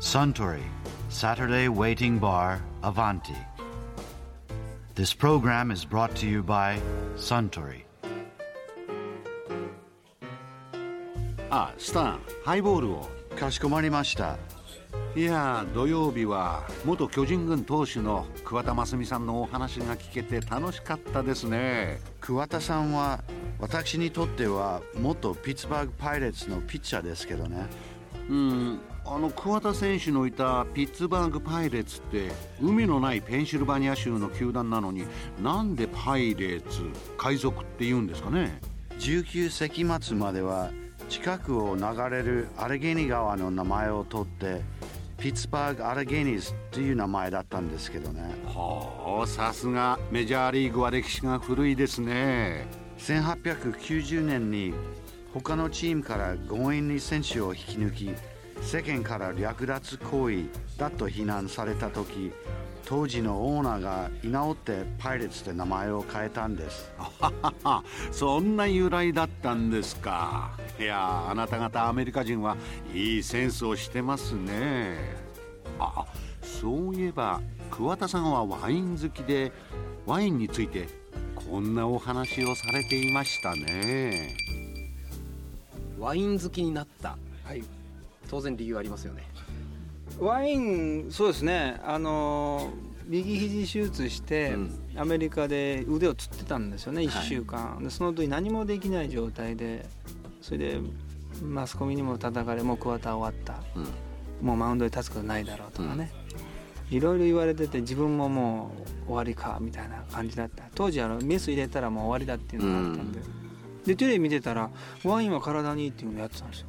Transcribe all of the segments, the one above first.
Suntory Saturday Waiting Bar Avanti. This program is brought to you by Suntory. あスタンハイボールをかしこまりました。いや土曜日は元巨人軍投手の桑田真澄さんのお話が聞けて楽しかったですね桑田さんは私にとっては元ピッツバーグパイレーツのピッチャーですけどね。うん。あの桑田選手のいたピッツバーグパイレーツって海のないペンシルバニア州の球団なのになんでパイレーツ海賊って言うんですかね？19世紀末までは近くを流れるアレゲニ川の名前を取ってピッツバーグ・アレゲニーズという名前だったんですけどね。はあさすがメジャーリーグは歴史が古いですね。1890年に他のチームから強引に選手を引き抜き世間から略奪行為だと非難された時当時のオーナーが居直ってパイレーツって名前を変えたんです。はははそんな由来だったんですか。いやあなた方アメリカ人はいいセンスをしてますね。あそういえば桑田さんはワイン好きでワインについてこんなお話をされていましたね。ワイン好きになった、はい、当然理由ありますよね。ワインそうですね。あの右肘手術して、うん。アメリカで腕をつってたんですよね1はい。週間、でその時何もできない状態でそれでマスコミにも叩かれもう桑田終わった。うん。もうマウンドに立つことないだろうとかね、いろいろ言われてて自分ももう終わりかみたいな感じだった。当時あのメス入れたらもう終わりだっていうのがあったんで、でテレビ見てたらワインは体にいいっていうのやってたんですよ。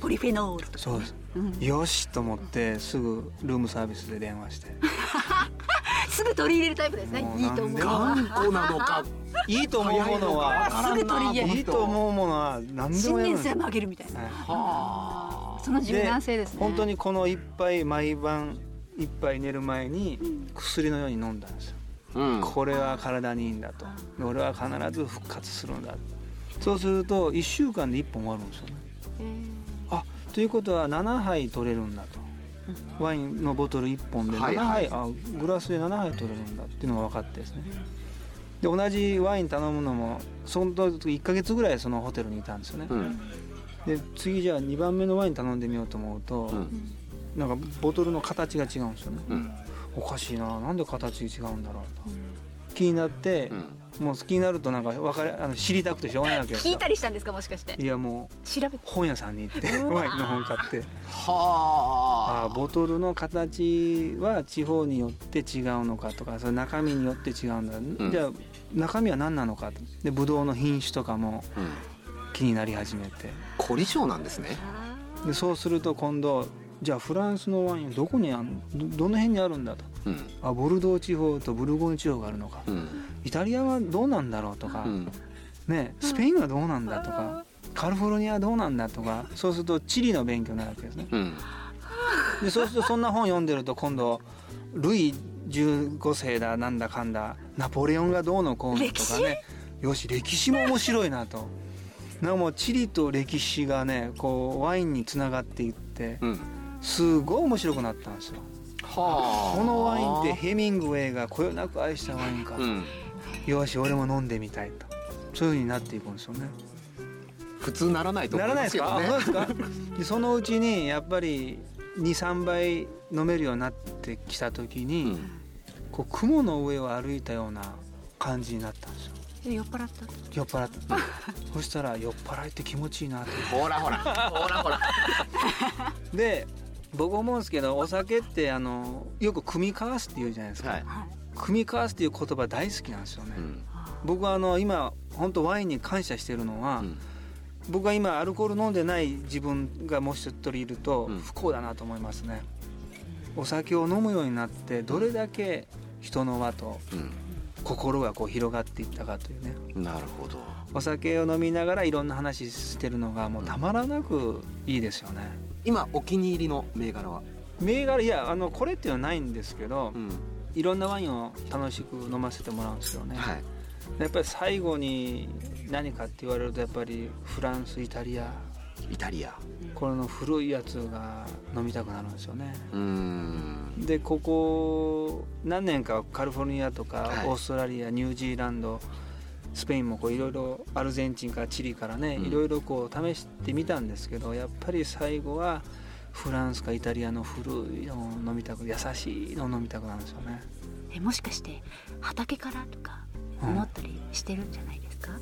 ポリフェノールとか。そうです、うん。よしと思ってすぐルームサービスで電話して。すぐ取り入れるタイプですね。いいと思う。頑固なのか。いいと思うものは。すぐ取り入れる。いいと思うものは何で新もやる。んです年性も上げるみたいな。はい。はその柔軟性ですね。本当にこの一杯毎晩一杯寝る前にん。薬のように飲んだんですよ、あ、うん、これは体にいいんだと。で俺は必ず復活するんだそうすると1週間で1本終わるんですよね。えー。あということは7杯取れるんだと。ワインのボトル1本で7はい杯、はい。あグラスで7杯取れるんだっていうのが分かってですね。で同じワイン頼むのもその時1ヶ月ぐらいそのホテルにいたんですよね、うん。で次じゃあ2番目のワイン頼んでみようと思うと、うん。なんかボトルの形が違うんですよね、うん。おかしいな。なんで形違うんだろうと、気になってう、ん。もう気になるとなんか分かれあの知りたくてしょうがないわけですよ。聞いたりしたんですか？もしかして。いやもう調べて。本屋さんに行ってワインの本買って。はあ。ボトルの形は地方によって違うのかとかそれ中身によって違うんだ、ん。じゃあ中身は何なのか？でブドウの品種とかも気になり始めて。凝り性なんですね。でそうすると今度じゃあフランスのワインどこにあるどどの辺にあるんだとうん。あボルドー地方とブルゴーニュ地方があるのか。うん。イタリアはどうなんだろうとか、うん。ね、スペインはどうなんだとか。カリフォルニアはどうなんだとか。そうするとチリの勉強になるわけですね。うん。でそうするとそんな本読んでると今度ルイ15世だなんだかんだナポレオンがどうのこうのとかね。よし歴史も面白いなと。なんかもう地理と歴史がねこうワインにつながっていってうん。すごい面白くなったんですよはあ。このワインってヘミングウェイがこよなく愛したワインか、うん。よし俺も飲んでみたいと。そういう風になっていくんですよね。普通ならないと思ないらないですか、ますよねあそうですか？でそのうちにやっぱり23杯飲めるようになってきた時に、うん。こう雲の上を歩いたような感じになったんですよ。酔っ払った？酔っ払ってそしたら酔っ払いって気持ちいいなってほらほら。ほらほら。で僕思うんですけどお酒ってあのよく組み交わすって言うじゃないですか、はい。組み交わすっていう言葉大好きなんですよね、うん。僕はあの今本当ワインに感謝してるのは、うん。僕は今アルコール飲んでない自分がもう一人いるとうん。不幸だなと思いますね、お酒を飲むようになってどれだけ人の輪と心がこう広がっていったかというね。うんなるほど。お酒を飲みながらいろんな話してるのがもうたまらなくいいですよね今お気に入りの銘柄は？銘柄いやあのこれっていうのはないんですけど、うん。いろんなワインを楽しく飲ませてもらうんですよね、はい。やっぱり最後に何かって言われるとやっぱりフランスイタリア。イタリア。これの古いやつが飲みたくなるんですよね。うん。でここ何年かカリフォルニアとかはい。オーストラリアニュージーランドスペインもこういろいろアルゼンチンからチリからねうん。いろいろこう試してみたんですけどやっぱり最後はフランスかイタリアの古いのを飲みたく優しいのを飲みたくなるんですよね。えもしかして畑からとか思ったりしてるんじゃないですか、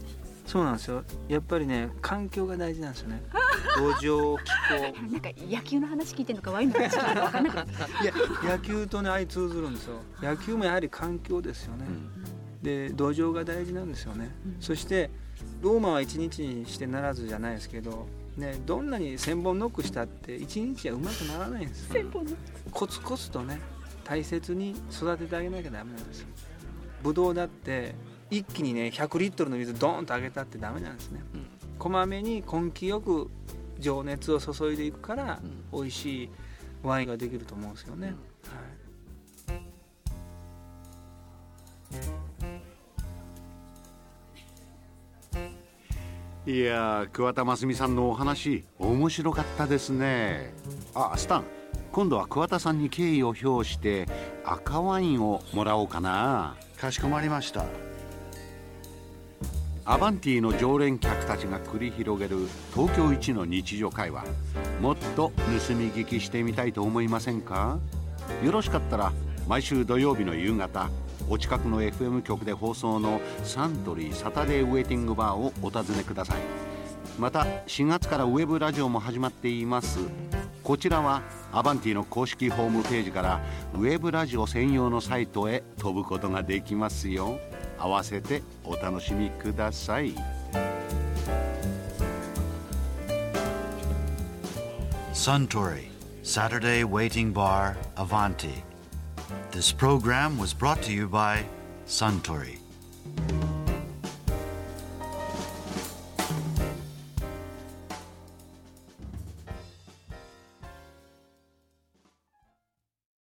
そうなんですよ。やっぱりね環境が大事なんですよね。土壌気候。なんか野球の話聞いてるのかワインの話聞いてるのか分かんなかった。いや野球とね相通ずるんですよ。野球もやはり環境ですよね、で土壌が大事なんですよね、うん。そしてローマは一日にしてならずじゃないですけど、ね、どんなに千本ノックしたって一日じゃうまくならないんですよ。コツコツとね大切に育ててあげなきゃダメなんですよ。ブドウだって一気にね100リットルの水ドーンとあげたってダメなんですね、こまめに根気よく情熱を注いでいくから、美味しいワインができると思うんですよね、はいいやー桑田真澄さんのお話面白かったですね。あスタン今度は桑田さんに敬意を表して赤ワインをもらおうかな。かしこまりました。アバンティの常連客たちが繰り広げる東京一の日常会話。もっと盗み聞きしてみたいと思いませんか？よろしかったら毎週土曜日の夕方お近くの FM 局で放送のサントリーサタデーウェイティングバーをお尋ねください。また4月からウェブラジオも始まっています。こちらはアバンティの公式ホームページからウェブラジオ専用のサイトへ飛ぶことができますよ。合わせてお楽しみください。Suntory Saturday Waiting Bar Avanti. This program was brought to you by Suntory.